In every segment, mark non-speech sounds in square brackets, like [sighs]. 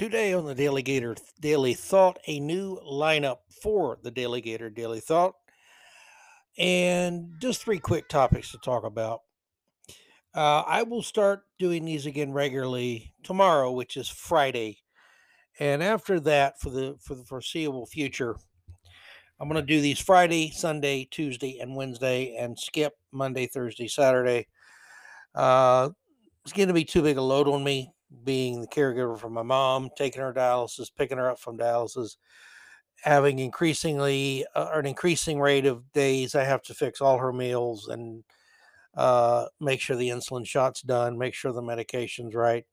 Today on the Daily Gator Daily Thought, a new lineup for the DaleyGator DaleyThought, and just three quick topics to talk about. Uh, I will start doing these again regularly tomorrow, which is Friday, and after that, for the for the foreseeable future, I'm going to do these Friday, Sunday, Tuesday, and Wednesday, and skip Monday, Thursday, Saturday. Uh, it's going to be too big a load on me being the caregiver for my mom, taking her dialysis, picking her up from dialysis, having increasingly uh, an increasing rate of days I have to fix all her meals and uh, make sure the insulin shot's done, make sure the medication's right.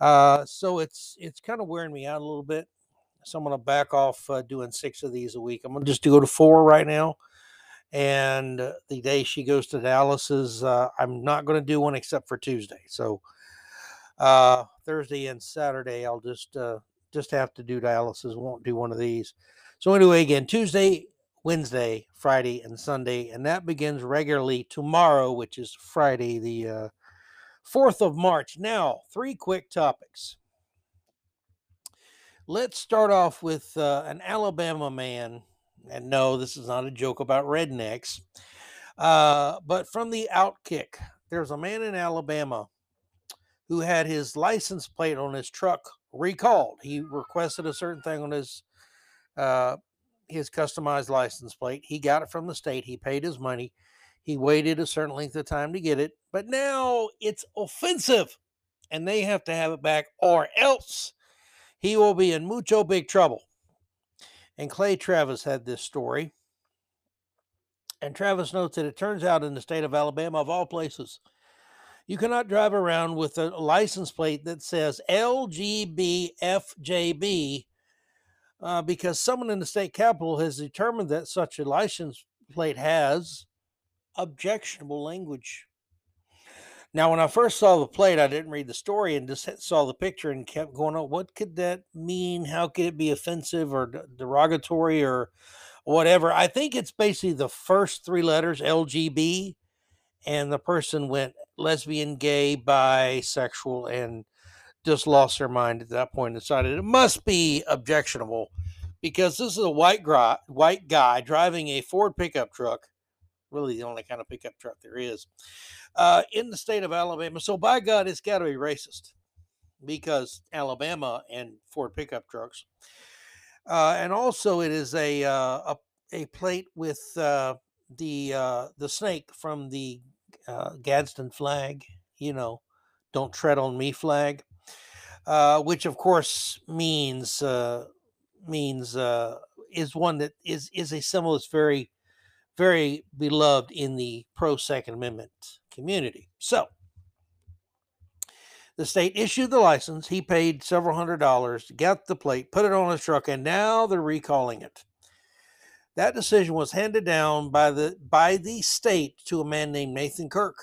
Uh, so it's it's kind of wearing me out a little bit. So I'm going to back off uh, doing six of these a week. I'm going to just go to four right now. And the day she goes to dialysis, uh, I'm not going to do one except for Tuesday. So uh, Thursday and Saturday, I'll just uh, just have to do dialysis. Won't do one of these. So anyway, again, Tuesday, Wednesday, Friday, and Sunday, and that begins regularly tomorrow, which is Friday, the uh, fourth of March. Now, three quick topics. Let's start off with uh, an Alabama man, and no, this is not a joke about rednecks, uh, but from the Outkick. There's a man in Alabama who had his license plate on his truck recalled. He requested a certain thing on his uh, his customized license plate. He got it from the state. He paid his money. He waited a certain length of time to get it, but now it's offensive, and they have to have it back, or else he will be in mucho big trouble. And Clay Travis had this story. And Travis notes that it turns out in the state of Alabama, of all places, you cannot drive around with a license plate that says LGBFJB uh, because someone in the state capitol has determined that such a license plate has objectionable language. Now, when I first saw the plate, I didn't read the story and just saw the picture and kept going, oh, what could that mean? How could it be offensive or derogatory or whatever? I think it's basically the first three letters, LGB, and the person went lesbian, gay, bisexual, and just lost their mind at that point and decided it must be objectionable because this is a white guy, white guy driving a Ford pickup truck, really the only kind of pickup truck there is, uh, in the state of Alabama. So by God, it's got to be racist because Alabama and Ford pickup trucks. Uh, and also, it is a uh, a, a plate with uh, the uh, the snake from the uh, Gadsden flag, you know, don't tread on me flag, uh, which of course means uh, means uh, is one that is is a symbol that's very very beloved in the pro Second Amendment community. So the state issued the license. He paid several hundred dollars, got the plate, put it on his truck, and now they're recalling it. That decision was handed down by the by the state to a man named Nathan Kirk.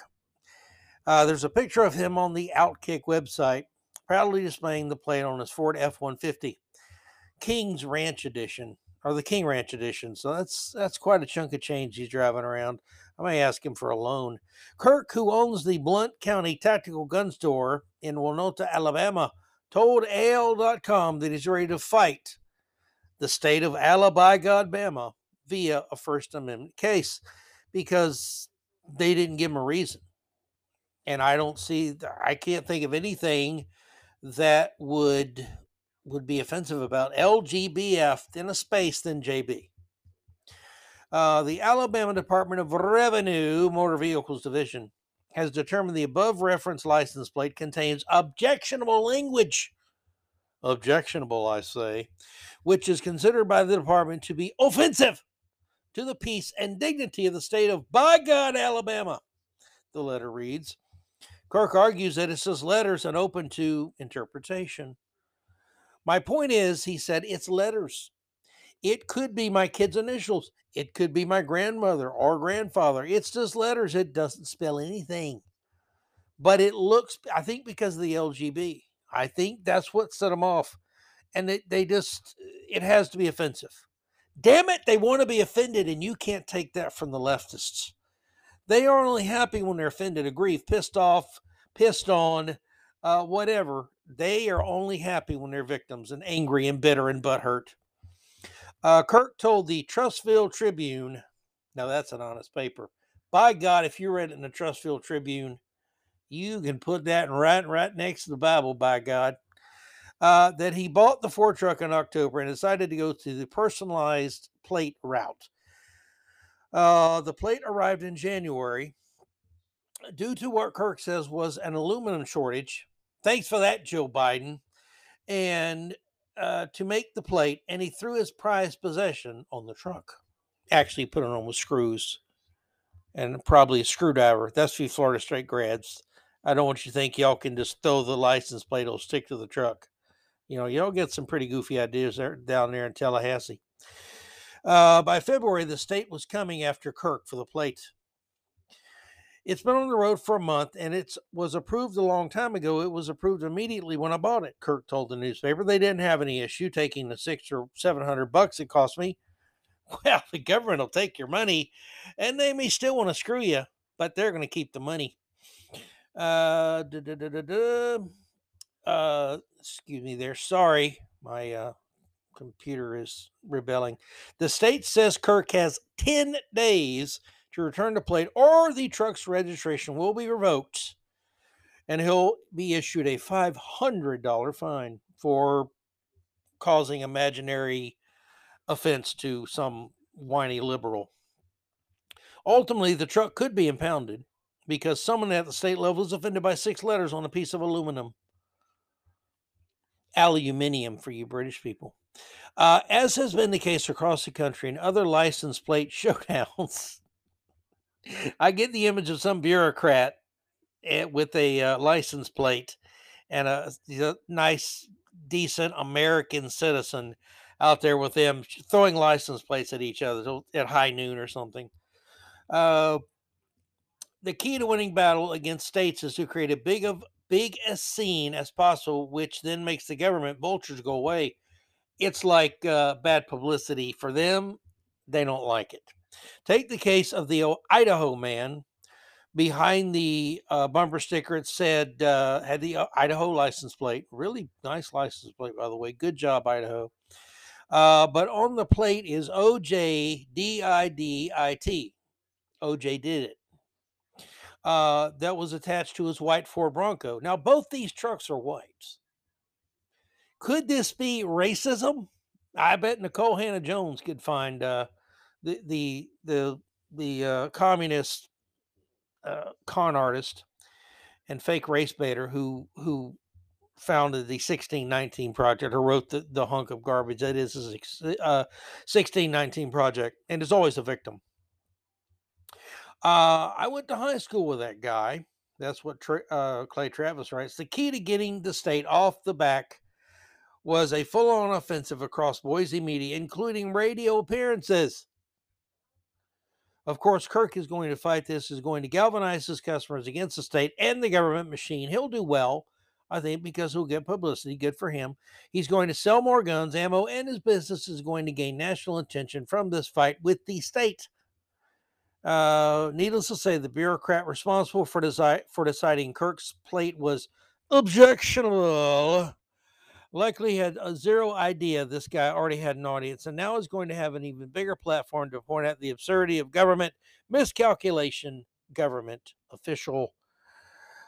Uh, there's a picture of him on the Outkick website, proudly displaying the plate on his Ford F-150, King's Ranch Edition, or the King Ranch Edition. So that's that's quite a chunk of change he's driving around. I may ask him for a loan. Kirk, who owns the Blount County Tactical Gun Store in Wynota, Alabama, told AL.com that he's ready to fight the state of Alabama via a First Amendment case because they didn't give him a reason. And I don't see, I can't think of anything that would would be offensive about LGBF in a space than JB. Uh, the Alabama Department of Revenue Motor Vehicles Division has determined the above reference license plate contains objectionable language. Objectionable, I say, which is considered by the department to be offensive to the peace and dignity of the state of by God, Alabama. The letter reads. Kirk argues that it's just letters and open to interpretation. My point is, he said, it's letters. It could be my kid's initials. It could be my grandmother or grandfather. It's just letters. It doesn't spell anything. But it looks, I think, because of the LGB. I think that's what set them off. And it, they just, it has to be offensive. Damn it, they want to be offended, and you can't take that from the leftists. They are only happy when they're offended, aggrieved, pissed off, pissed on, uh, whatever. They are only happy when they're victims and angry and bitter and butthurt. Uh, Kirk told the Trussville Tribune, now that's an honest paper. By God, if you read it in the Trussville Tribune, you can put that right right next to the Bible. By God, uh, that he bought the Ford truck in October and decided to go to the personalized plate route. Uh, the plate arrived in January due to what Kirk says was an aluminum shortage. Thanks for that, Joe Biden. And uh, to make the plate, and he threw his prized possession on the truck. Actually, put it on with screws and probably a screwdriver. That's for Florida State grads. I don't want you to think y'all can just throw the license plate, it'll stick to the truck. You know, y'all get some pretty goofy ideas there down there in Tallahassee. Uh, by February, the state was coming after Kirk for the plate. It's been on the road for a month and it was approved a long time ago. It was approved immediately when I bought it, Kirk told the newspaper. They didn't have any issue taking the six or seven hundred bucks it cost me. [laughs] Well, the government will take your money and they may still want to screw you, but they're going to keep the money. Uh, uh, excuse me there. Sorry, my uh, computer is rebelling. The state says Kirk has 10 days to return the plate or the truck's registration will be revoked and he'll be issued a $500 fine for causing imaginary offense to some whiny liberal. Ultimately, the truck could be impounded because someone at the state level is offended by six letters on a piece of aluminum. Aluminium for you British people. Uh, as has been the case across the country in other license plate [laughs] showdowns, I get the image of some bureaucrat eh, with a uh, license plate and a, a nice, decent American citizen out there with them throwing license plates at each other at high noon or something. Uh, the key to winning battle against states is to create a big of big a scene as possible, which then makes the government vultures go away. It's like uh, bad publicity for them; they don't like it. Take the case of the Idaho man. Behind the uh, bumper sticker, it said, uh, had the uh, Idaho license plate. Really nice license plate, by the way. Good job, Idaho. Uh, but on the plate is OJ. OJ did it. Uh, that was attached to his white Ford Bronco. Now, both these trucks are whites. Could this be racism? I bet Nikole Hannah-Jones could find uh, the the the the uh, communist uh, con artist and fake race baiter who who founded the 1619 project or wrote the, the hunk of garbage that is a uh, 1619 project and is always a victim uh, i went to high school with that guy that's what Tra- uh, clay travis writes the key to getting the state off the back was a full-on offensive across boise media including radio appearances of course, Kirk is going to fight this, is going to galvanize his customers against the state and the government machine. He'll do well, I think, because he'll get publicity. Good for him. He's going to sell more guns, ammo, and his business is going to gain national attention from this fight with the state. Uh, needless to say, the bureaucrat responsible for, desi- for deciding Kirk's plate was objectionable likely had a zero idea this guy already had an audience and now is going to have an even bigger platform to point out the absurdity of government miscalculation, government official.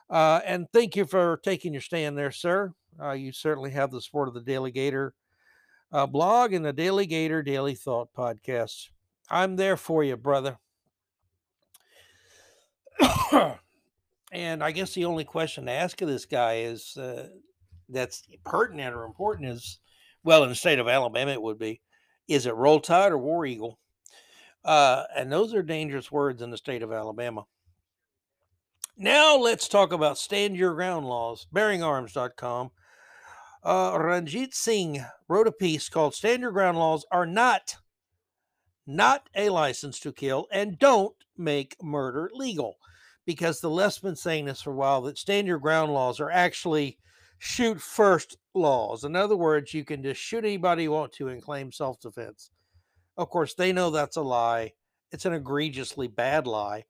Uh, and thank you for taking your stand there, sir. Uh, you certainly have the support of the DaleyGator uh, blog and the DaleyGator DaleyThought podcast. I'm there for you, brother. And I guess the only question to ask of this guy is uh, that's pertinent or important is, well, in the state of Alabama, it would be, is it Roll Tide or War Eagle? Uh, and those are dangerous words in the state of Alabama. Now let's talk about stand your ground laws. BearingArms.com. Uh, Ranjit Singh wrote a piece called "Stand Your Ground Laws Are Not Not a License to Kill and Don't Make Murder Legal," because the left's been saying this for a while that stand your ground laws are actually shoot first laws. In other words, you can just shoot anybody you want to and claim self defense. Of course, they know that's a lie. It's an egregiously bad lie.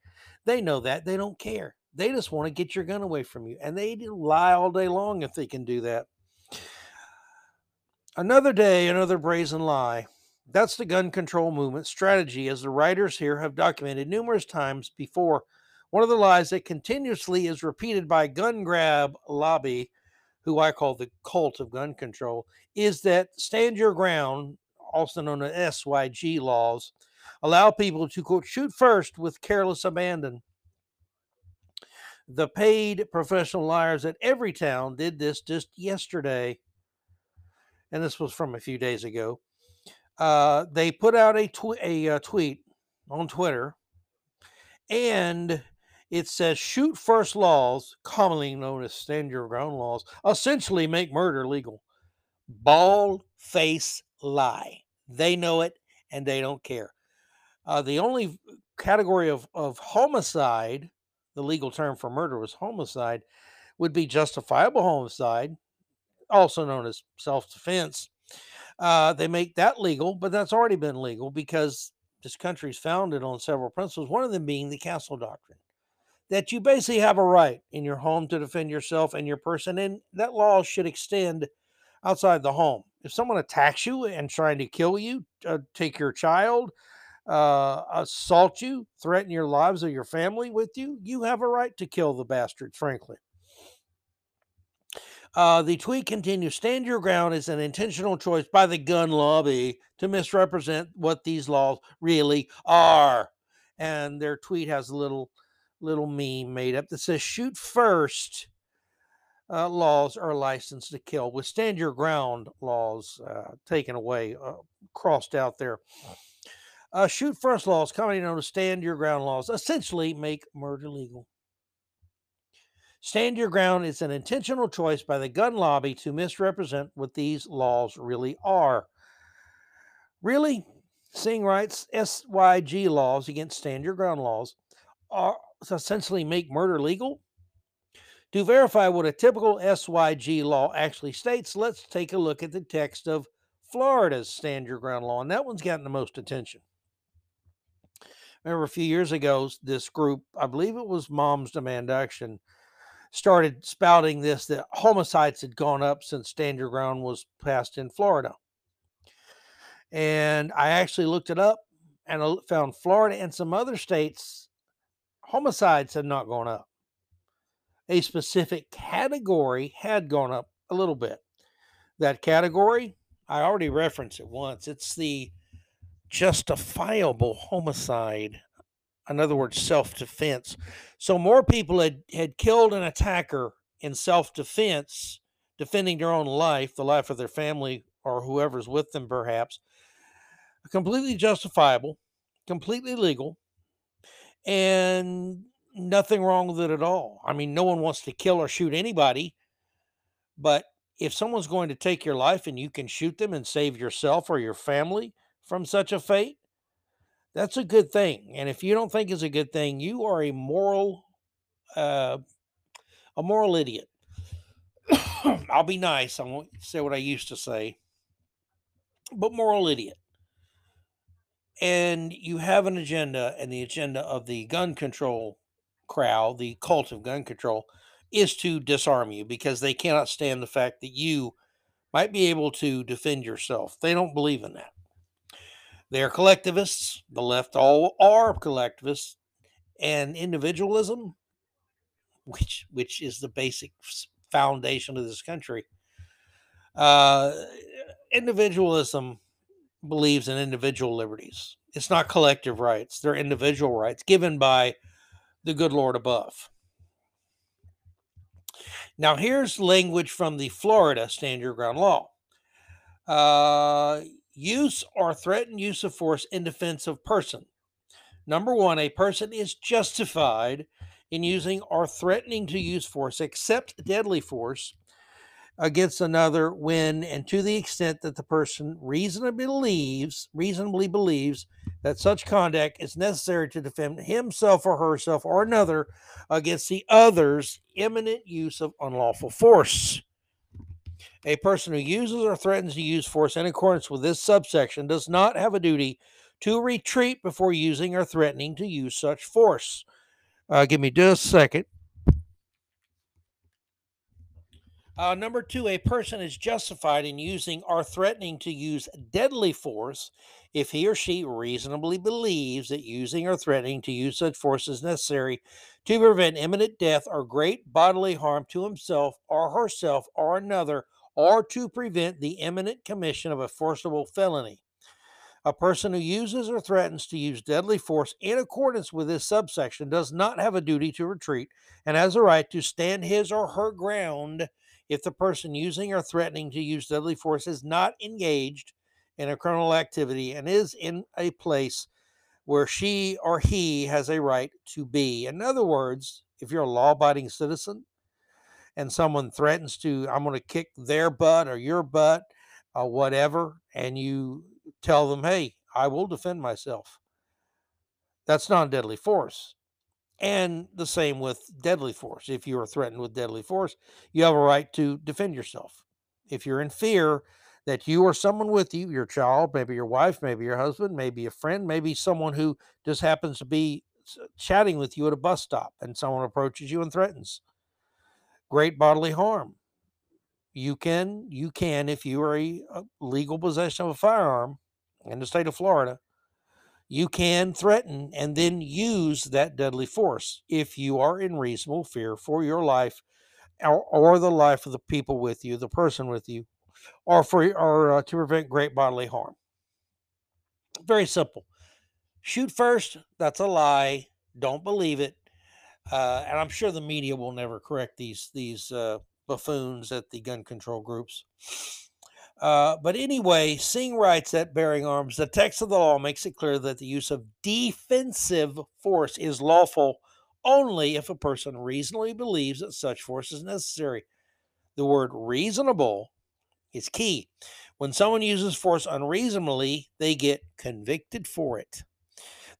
They know that. They don't care. They just want to get your gun away from you. And they lie all day long if they can do that. Another day, another brazen lie. That's the gun control movement strategy, as the writers here have documented numerous times before. One of the lies that continuously is repeated by gun grab lobby, who I call the cult of gun control, is that stand your ground, also known as SYG laws, allow people to quote shoot first with careless abandon. The paid professional liars at Everytown did this just yesterday and this was from a few days ago. Uh, they put out a, tw- a, a uh, tweet on Twitter, and it says shoot first laws, commonly known as stand your ground laws, essentially make murder legal. Bald face lie. They know it and they don't care. Uh, the only category of, of homicide, the legal term for murder was homicide, would be justifiable homicide, also known as self defense. Uh, they make that legal, but that's already been legal because this country is founded on several principles, one of them being the castle doctrine that you basically have a right in your home to defend yourself and your person, and that law should extend outside the home. If someone attacks you and trying to kill you, uh, take your child, uh, assault you, threaten your lives or your family with you, you have a right to kill the bastards, frankly. Uh, the tweet continues Stand your ground is an intentional choice by the gun lobby to misrepresent what these laws really are. And their tweet has a little little meme made up that says shoot first uh, laws are licensed to kill. With stand your ground laws uh, taken away uh, crossed out there. Uh, shoot first laws commonly known as stand your ground laws essentially make murder legal Stand your ground is an intentional choice by the gun lobby to misrepresent what these laws really are. Really, Singh writes SYG laws against stand your ground laws are essentially make murder legal. To verify what a typical SYG law actually states, let's take a look at the text of Florida's stand your ground law, and that one's gotten the most attention. Remember a few years ago, this group, I believe it was Moms Demand Action, started spouting this that homicides had gone up since stand your ground was passed in Florida. And I actually looked it up and I found Florida and some other states, homicides had not gone up. A specific category had gone up a little bit. That category, I already referenced it once. It's the justifiable homicide in other words, self defense. So more people had, had killed an attacker in self defense, defending their own life, the life of their family, or whoever's with them, perhaps. Completely justifiable, completely legal, and nothing wrong with it at all. I mean, no one wants to kill or shoot anybody, but if someone's going to take your life and you can shoot them and save yourself or your family from such a fate, that's a good thing. And if you don't think it's a good thing, you are a moral, uh, a moral idiot. [coughs] I'll be nice. I won't say what I used to say, but moral idiot. And you have an agenda, and the agenda of the gun control crowd, the cult of gun control, is to disarm you because they cannot stand the fact that you might be able to defend yourself. They don't believe in that. They're collectivists. The left all are collectivists, and individualism, which which is the basic foundation of this country. Uh, individualism believes in individual liberties. It's not collective rights; they're individual rights given by the good Lord above. Now, here's language from the Florida Stand Your Ground Law. Uh, use or threatened use of force in defense of person. Number one, a person is justified in using or threatening to use force, except deadly force, against another when and to the extent that the person reasonably believes reasonably believes that such conduct is necessary to defend himself or herself or another against the other's imminent use of unlawful force. A person who uses or threatens to use force in accordance with this subsection does not have a duty to retreat before using or threatening to use such force. Uh, give me just a second. Uh, number two, a person is justified in using or threatening to use deadly force if he or she reasonably believes that using or threatening to use such force is necessary to prevent imminent death or great bodily harm to himself or herself or another or to prevent the imminent commission of a forcible felony. A person who uses or threatens to use deadly force in accordance with this subsection does not have a duty to retreat and has a right to stand his or her ground if the person using or threatening to use deadly force is not engaged in a criminal activity and is in a place where she or he has a right to be. In other words, if you're a law abiding citizen and someone threatens to, I'm going to kick their butt or your butt or whatever, and you tell them, hey, I will defend myself. That's non deadly force. And the same with deadly force. If you are threatened with deadly force, you have a right to defend yourself. If you're in fear that you or someone with you, your child, maybe your wife, maybe your husband, maybe a friend, maybe someone who just happens to be chatting with you at a bus stop and someone approaches you and threatens great bodily harm you can you can if you are a, a legal possession of a firearm in the state of Florida, you can threaten and then use that deadly force if you are in reasonable fear for your life or, or the life of the people with you, the person with you, or for or uh, to prevent great bodily harm. Very simple. Shoot first. That's a lie. Don't believe it. Uh, and I'm sure the media will never correct these these uh, buffoons at the gun control groups. Uh, but anyway, Singh writes that bearing arms, the text of the law makes it clear that the use of defensive force is lawful only if a person reasonably believes that such force is necessary. The word reasonable is key. When someone uses force unreasonably, they get convicted for it.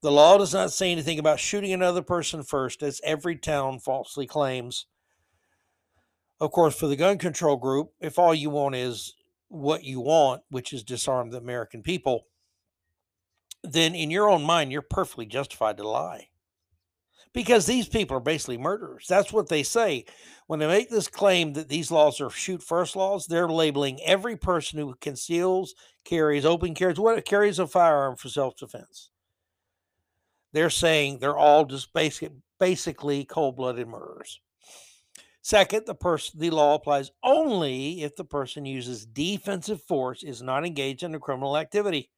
The law does not say anything about shooting another person first, as Everytown falsely claims. Of course, for the gun control group, if all you want is what you want, which is disarm the American people, then in your own mind, you're perfectly justified to lie. Because these people are basically murderers. That's what they say. When they make this claim that these laws are shoot first laws, they're labeling every person who conceals, carries, open carries, what carries a firearm for self defense. They're saying they're all just basic, basically cold blooded murderers. Second, the person the law applies only if the person uses defensive force, is not engaged in a criminal activity,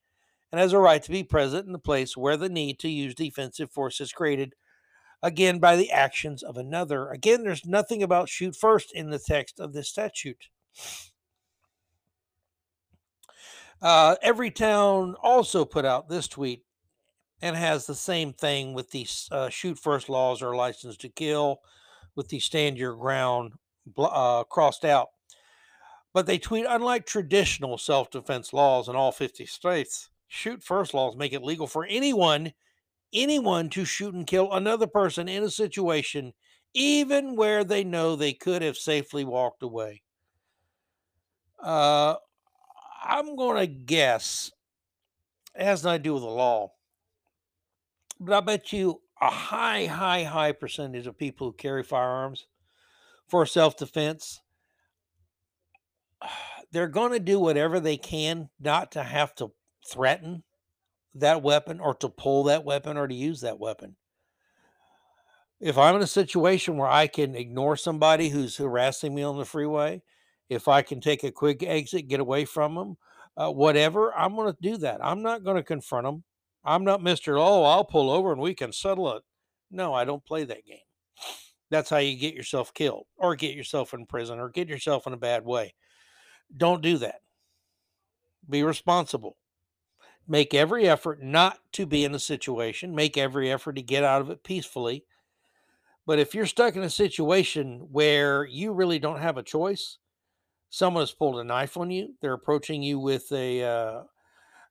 and has a right to be present in the place where the need to use defensive force is created, again by the actions of another. Again, there's nothing about shoot first in the text of this statute. Uh, Everytown also put out this tweet and has the same thing with these uh, shoot first laws or license to kill with the stand your ground uh, crossed out. But they tweet unlike traditional self defense laws in all 50 states, shoot first laws make it legal for anyone, anyone to shoot and kill another person in a situation, even where they know they could have safely walked away. Uh, I'm going to guess it has nothing to do with the law. But I bet you a high, high, high percentage of people who carry firearms for self defense, [sighs] they're going to do whatever they can not to have to threaten that weapon or to pull that weapon or to use that weapon. If I'm in a situation where I can ignore somebody who's harassing me on the freeway, if I can take a quick exit, get away from them, uh, whatever, I'm going to do that. I'm not going to confront them. I'm not Mr. Oh, I'll pull over and we can settle it. No, I don't play that game. That's how you get yourself killed or get yourself in prison or get yourself in a bad way. Don't do that. Be responsible. Make every effort not to be in a situation, make every effort to get out of it peacefully. But if you're stuck in a situation where you really don't have a choice, someone has pulled a knife on you, they're approaching you with a uh,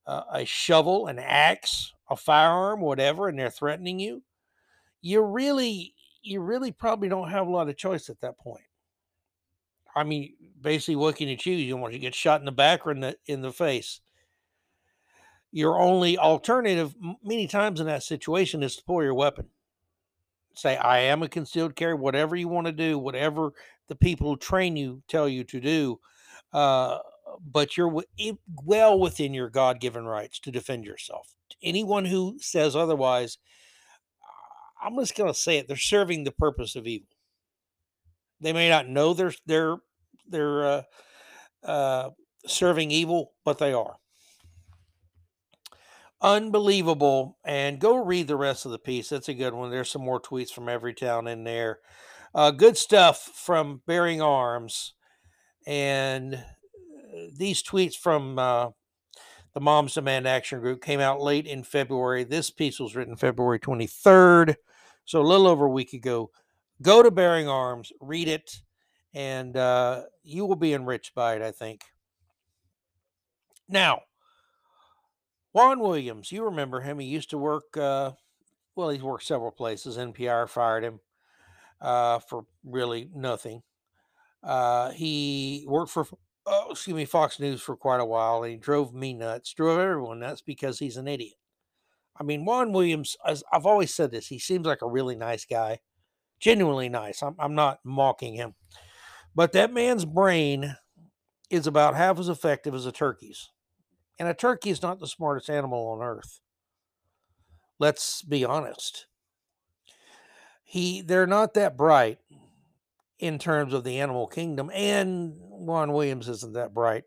uh, a shovel, an axe, a firearm, whatever, and they're threatening you, you really, you really probably don't have a lot of choice at that point. I mean, basically, what can you choose? You want to get shot in the back or in the in the face. Your only alternative, many times in that situation, is to pull your weapon. say, I am a concealed carry, whatever you want to do, whatever the people who train you tell you to do. Uh, but you're well within your God given rights to defend yourself. Anyone who says otherwise, I'm just going to say it, they're serving the purpose of evil. They may not know they're, they're, they're uh, uh, serving evil, but they are. Unbelievable. And go read the rest of the piece. That's a good one. There's some more tweets from Everytown in there. Uh, good stuff from Bearing Arms. And these tweets from uh, the Moms Demand Action Group came out late in February. This piece was written February 23rd, so a little over a week ago. Go to Bearing Arms, read it, and uh, you will be enriched by it, I think. Now, Juan Williams, you remember him. He used to work, uh, well, he's worked several places. NPR fired him uh, for really nothing. Uh, he worked for, oh, excuse me, Fox News for quite a while. He drove me nuts, drove everyone nuts because he's an idiot. I mean, Juan Williams, as I've always said this, he seems like a really nice guy, genuinely nice. I'm, I'm not mocking him. But that man's brain is about half as effective as a turkey's. And a turkey is not the smartest animal on earth. Let's be honest. He they're not that bright in terms of the animal kingdom, and Juan Williams isn't that bright.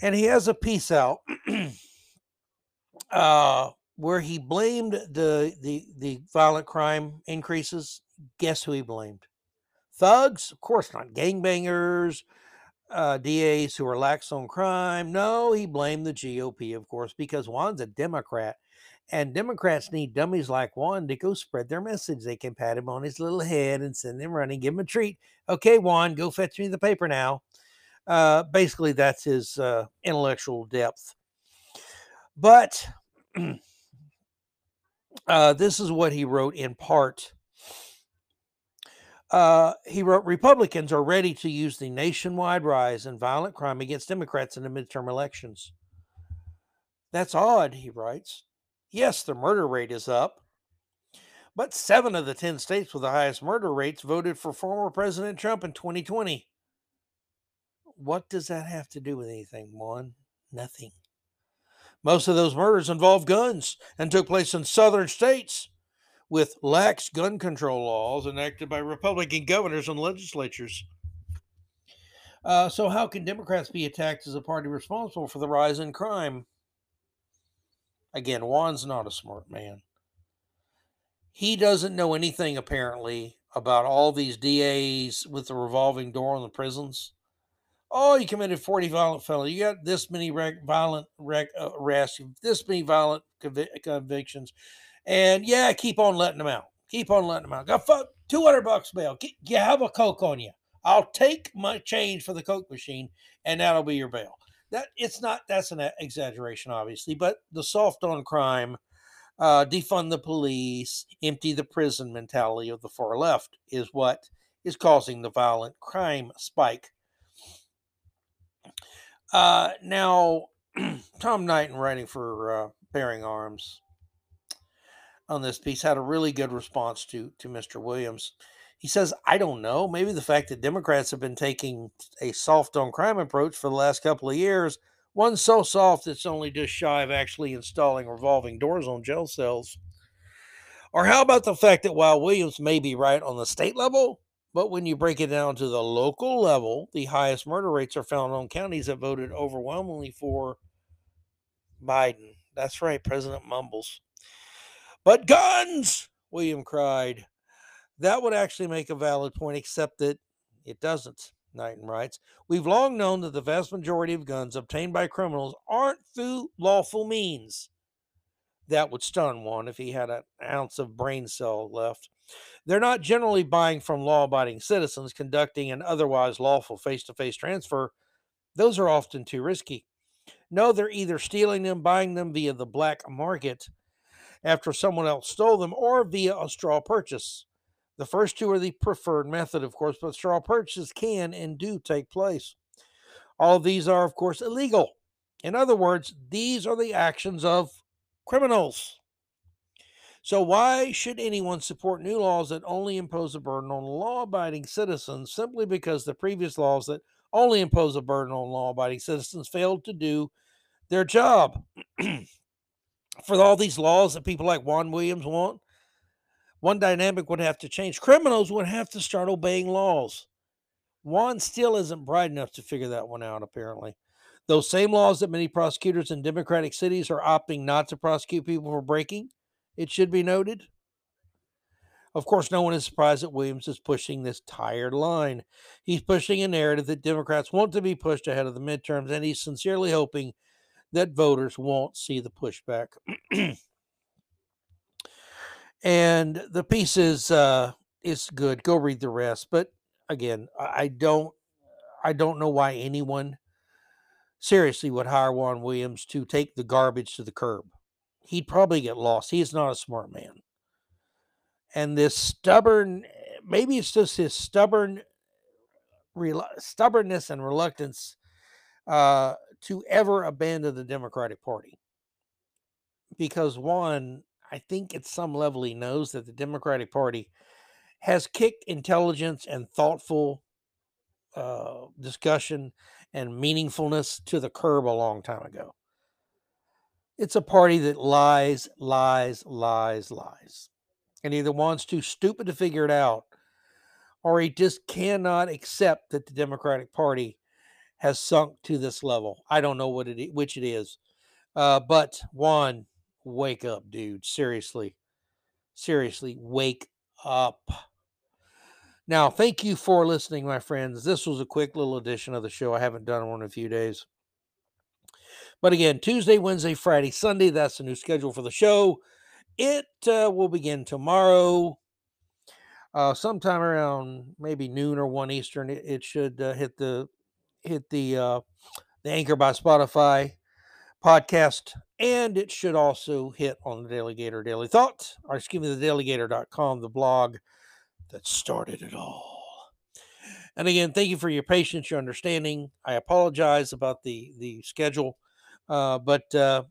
And he has a piece out [clears throat] uh, where he blamed the, the the violent crime increases. Guess who he blamed? Thugs? Of course not. Gangbangers, uh, DAs who are lax on crime. No, he blamed the GOP, of course, because Juan's a Democrat. And Democrats need dummies like Juan to go spread their message. They can pat him on his little head and send him running, give him a treat. Okay, Juan, go fetch me the paper now. Uh, basically, that's his uh, intellectual depth. But [clears throat] uh, this is what he wrote in part uh, he wrote Republicans are ready to use the nationwide rise in violent crime against Democrats in the midterm elections. That's odd, he writes. Yes, the murder rate is up, but seven of the 10 states with the highest murder rates voted for former President Trump in 2020. What does that have to do with anything, Juan? Nothing. Most of those murders involved guns and took place in southern states with lax gun control laws enacted by Republican governors and legislatures. Uh, so, how can Democrats be attacked as a party responsible for the rise in crime? Again, Juan's not a smart man. He doesn't know anything, apparently, about all these DAs with the revolving door on the prisons. Oh, you committed 40 violent felonies. You got this many rec- violent rec- uh, arrests, this many violent conv- convictions. And yeah, keep on letting them out. Keep on letting them out. Got fuck 200 bucks bail. Get, you have a Coke on you. I'll take my change for the Coke machine and that'll be your bail. That it's not, that's an exaggeration, obviously, but the soft on crime, uh, defund the police, empty the prison mentality of the far left is what is causing the violent crime spike. Uh, now, [clears throat] Tom Knighton, writing for uh, Bearing Arms, on this piece had a really good response to to Mr. Williams. He says, "I don't know. Maybe the fact that Democrats have been taking a soft on crime approach for the last couple of years, one so soft it's only just shy of actually installing revolving doors on jail cells." Or how about the fact that while Williams may be right on the state level, but when you break it down to the local level, the highest murder rates are found on counties that voted overwhelmingly for Biden. That's right, President Mumbles. But guns, William cried. That would actually make a valid point, except that it doesn't, Knighton writes. We've long known that the vast majority of guns obtained by criminals aren't through lawful means. That would stun one if he had an ounce of brain cell left. They're not generally buying from law abiding citizens conducting an otherwise lawful face to face transfer. Those are often too risky. No, they're either stealing them, buying them via the black market, after someone else stole them or via a straw purchase. The first two are the preferred method, of course, but straw purchases can and do take place. All these are, of course, illegal. In other words, these are the actions of criminals. So, why should anyone support new laws that only impose a burden on law abiding citizens simply because the previous laws that only impose a burden on law abiding citizens failed to do their job? [clears throat] For all these laws that people like Juan Williams want, one dynamic would have to change. Criminals would have to start obeying laws. Juan still isn't bright enough to figure that one out, apparently. Those same laws that many prosecutors in Democratic cities are opting not to prosecute people for breaking it should be noted. Of course, no one is surprised that Williams is pushing this tired line. He's pushing a narrative that Democrats want to be pushed ahead of the midterms, and he's sincerely hoping that voters won't see the pushback. [clears throat] and the piece is uh, is good. Go read the rest. But again, I don't I don't know why anyone seriously would hire Juan Williams to take the garbage to the curb he'd probably get lost. He's not a smart man. And this stubborn, maybe it's just his stubborn, stubbornness and reluctance uh, to ever abandon the Democratic Party. Because one, I think at some level he knows that the Democratic Party has kicked intelligence and thoughtful uh, discussion and meaningfulness to the curb a long time ago. It's a party that lies, lies, lies, lies. And either wants too stupid to figure it out, or he just cannot accept that the Democratic Party has sunk to this level. I don't know what it which it is. Uh, but Juan, wake up, dude. Seriously. Seriously, wake up. Now, thank you for listening, my friends. This was a quick little edition of the show. I haven't done one in a few days. But again, Tuesday, Wednesday, Friday, Sunday, that's the new schedule for the show. It uh, will begin tomorrow, uh, sometime around maybe noon or one Eastern. It, it should uh, hit the hit the uh, the Anchor by Spotify podcast, and it should also hit on the DaleyGator DaleyThought, or excuse me, the daleygator.com, the blog that started it all. And again, thank you for your patience, your understanding. I apologize about the the schedule. Uh, but uh,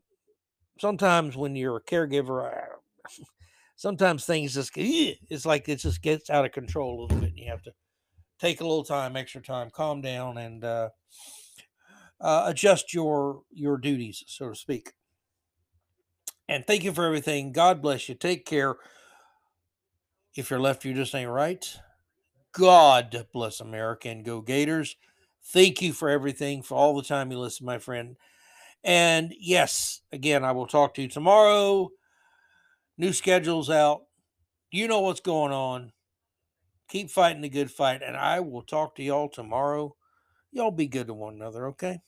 sometimes when you're a caregiver, uh, [laughs] sometimes things just it's like it just gets out of control a little bit, and you have to take a little time, extra time, calm down, and uh, uh, adjust your your duties, so to speak. And thank you for everything. God bless you. Take care. If you're left, you just ain't right. God bless America and go Gators. Thank you for everything, for all the time you listen, my friend. And yes, again, I will talk to you tomorrow. New schedule's out. You know what's going on. Keep fighting the good fight, and I will talk to y'all tomorrow. Y'all be good to one another, okay?